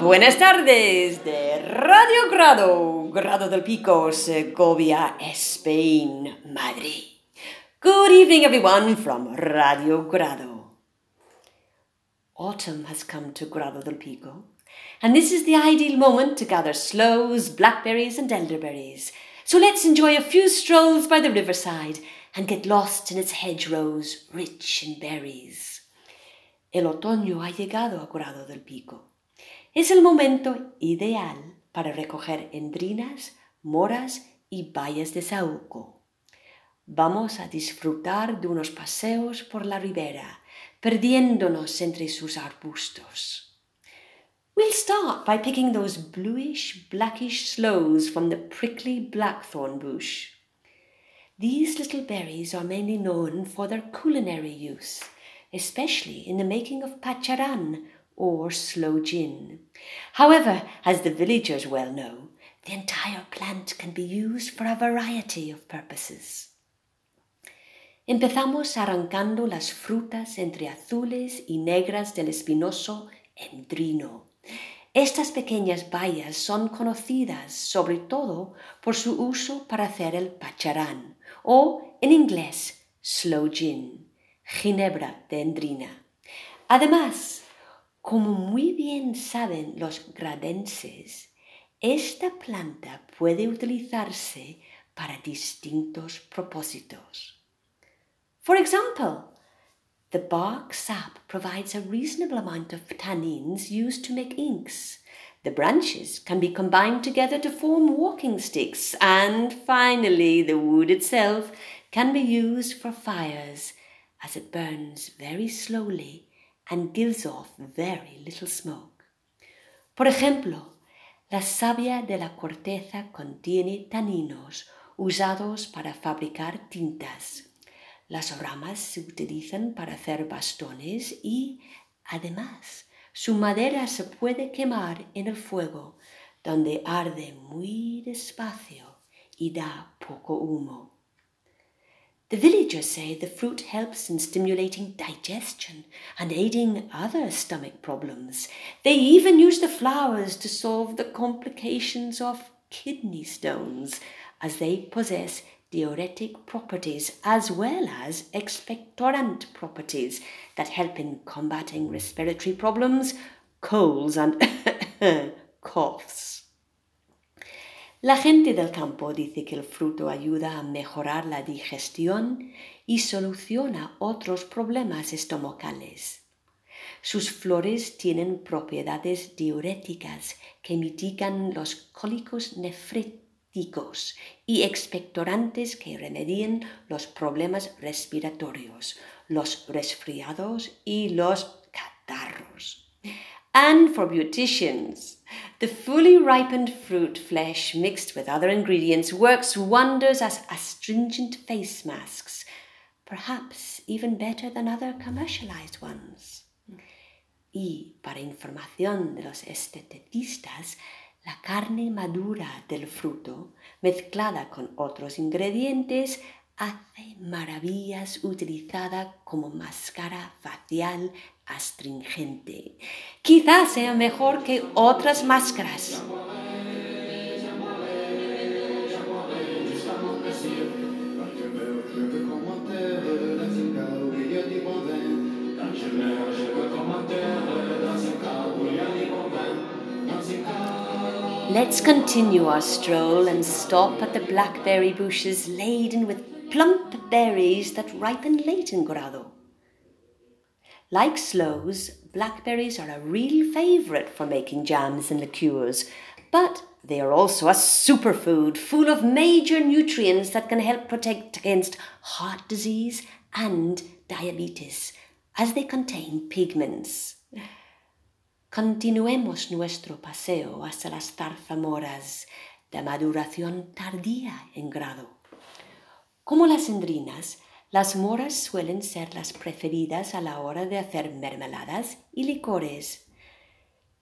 Buenas tardes de Radio Grado, Grado del Pico, Segovia, Spain, Madrid. Good evening, everyone, from Radio Grado. Autumn has come to Grado del Pico, and this is the ideal moment to gather sloes, blackberries, and elderberries. So let's enjoy a few strolls by the riverside and get lost in its hedgerows rich in berries. El otoño ha llegado a Grado del Pico. Es el momento ideal para recoger endrinas, moras y bayas de saúco. Vamos a disfrutar de unos paseos por la ribera, perdiéndonos entre sus arbustos. We'll start by picking those bluish, blackish sloes from the prickly blackthorn bush. These little berries are mainly known for their culinary use, especially in the making of pacharan, or sloe gin. However, as the villagers well know, the entire plant can be used for a variety of purposes. Empezamos arrancando las frutas entre azules y negras del espinoso endrino. Estas pequeñas bayas son conocidas sobre todo por su uso para hacer el pacharán o en inglés sloe gin, ginebra de endrina. Además, como muy bien saben los gradenses, esta planta puede utilizarse para distintos propósitos. For example, the bark sap provides a reasonable amount of tannins used to make inks. The branches can be combined together to form walking sticks, and finally, the wood itself can be used for fires as it burns very slowly and gives off very little smoke. Por ejemplo, la savia de la corteza contiene taninos usados para fabricar tintas. Las ramas se utilizan para hacer bastones y, además, su madera se puede quemar en el fuego, donde arde muy despacio y da poco humo. The villagers say the fruit helps in stimulating digestion and aiding other stomach problems. They even use the flowers to solve the complications of kidney stones, as they possess diuretic properties as well as expectorant properties that help in combating respiratory problems, colds, and coughs. La gente del campo dice que el fruto ayuda a mejorar la digestión y soluciona otros problemas estomacales. Sus flores tienen propiedades diuréticas que mitigan los cólicos nefríticos y expectorantes que remedian los problemas respiratorios, los resfriados y los catarros. And for beauticians, the fully ripened fruit flesh mixed with other ingredients works wonders as astringent face masks, perhaps even better than other commercialized ones. Y para información de los esteticistas, la carne madura del fruto, mezclada con otros ingredientes, hace maravillas utilizada como máscara facial astringente. Quizás sea mejor que otras máscaras. Let's continue our stroll and stop at the blackberry bushes laden with plump berries that ripen late in Grado. Like sloes, blackberries are a real favourite for making jams and liqueurs, but they are also a superfood full of major nutrients that can help protect against heart disease and diabetes, as they contain pigments. Continuemos nuestro paseo hasta las zarzamoras de maduración tardía en grado. Como las endrinas, las moras suelen ser las preferidas a la hora de hacer mermeladas y licores.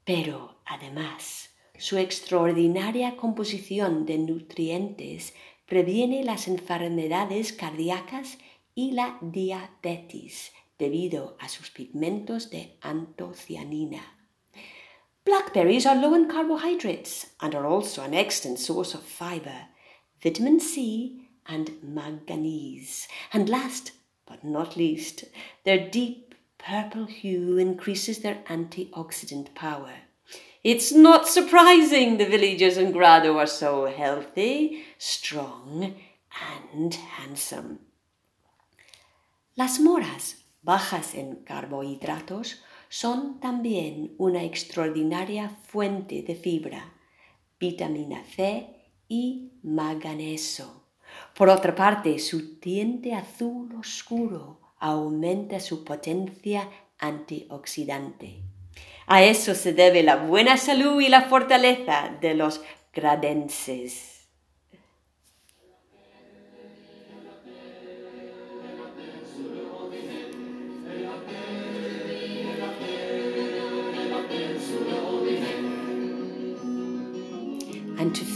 Pero, además, su extraordinaria composición de nutrientes previene las enfermedades cardíacas y la diabetes debido a sus pigmentos de antocianina. Blackberries are low in carbohydrates and are also an excellent source of fiber, vitamin C, and manganese. And last but not least, their deep purple hue increases their antioxidant power. It's not surprising the villagers in Grado are so healthy, strong, and handsome. Las moras, bajas en carbohidratos, son también una extraordinaria fuente de fibra, vitamina C y manganeso. Por otra parte, su diente azul oscuro aumenta su potencia antioxidante. A eso se debe la buena salud y la fortaleza de los gradenses.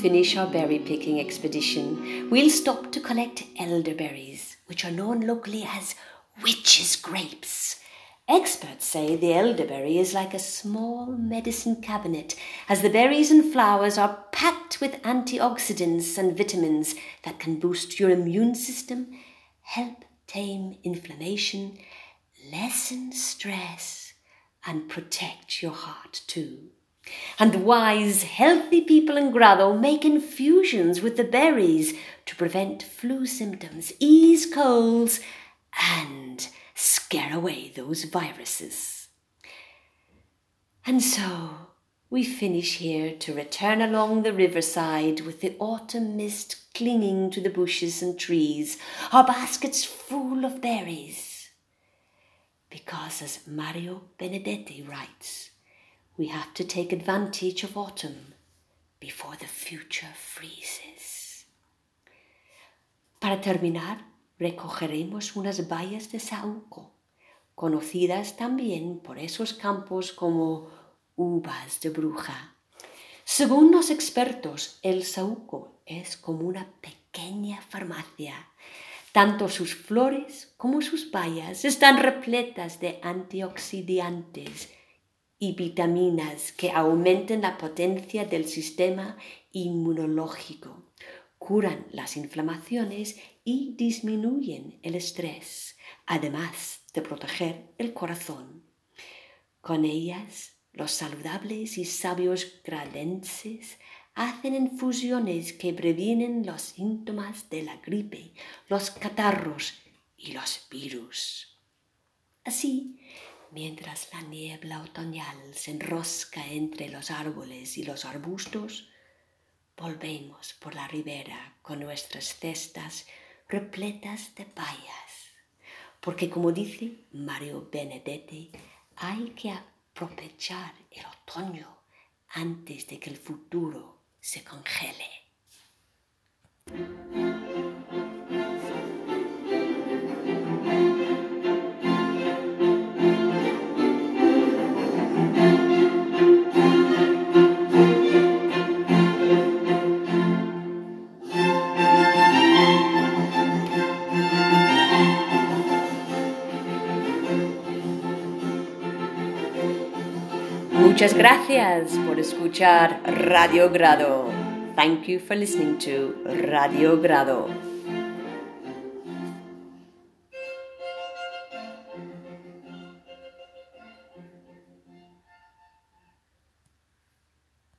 Finish our berry picking expedition, we'll stop to collect elderberries, which are known locally as witches' grapes. Experts say the elderberry is like a small medicine cabinet, as the berries and flowers are packed with antioxidants and vitamins that can boost your immune system, help tame inflammation, lessen stress, and protect your heart too. And wise, healthy people in Grado make infusions with the berries to prevent flu symptoms, ease colds, and scare away those viruses. And so we finish here to return along the riverside with the autumn mist clinging to the bushes and trees, our baskets full of berries. Because, as Mario Benedetti writes, we have to take advantage of autumn before the future freezes. Para terminar, recogeremos unas bayas de saúco, conocidas también por esos campos como uvas de bruja. Según los expertos, el saúco es como una pequeña farmacia. Tanto sus flores como sus bayas están repletas de antioxidantes y vitaminas que aumenten la potencia del sistema inmunológico, curan las inflamaciones y disminuyen el estrés, además de proteger el corazón. Con ellas, los saludables y sabios gradenses hacen infusiones que previenen los síntomas de la gripe, los catarros y los virus. Así, mientras la niebla otoñal se enrosca entre los árboles y los arbustos, volvemos por la ribera con nuestras cestas repletas de bayas, porque como dice Mario Benedetti, hay que aprovechar el otoño antes de que el futuro se congele. Gracias por escuchar Radio Grado. Thank you for listening to Radio Grado.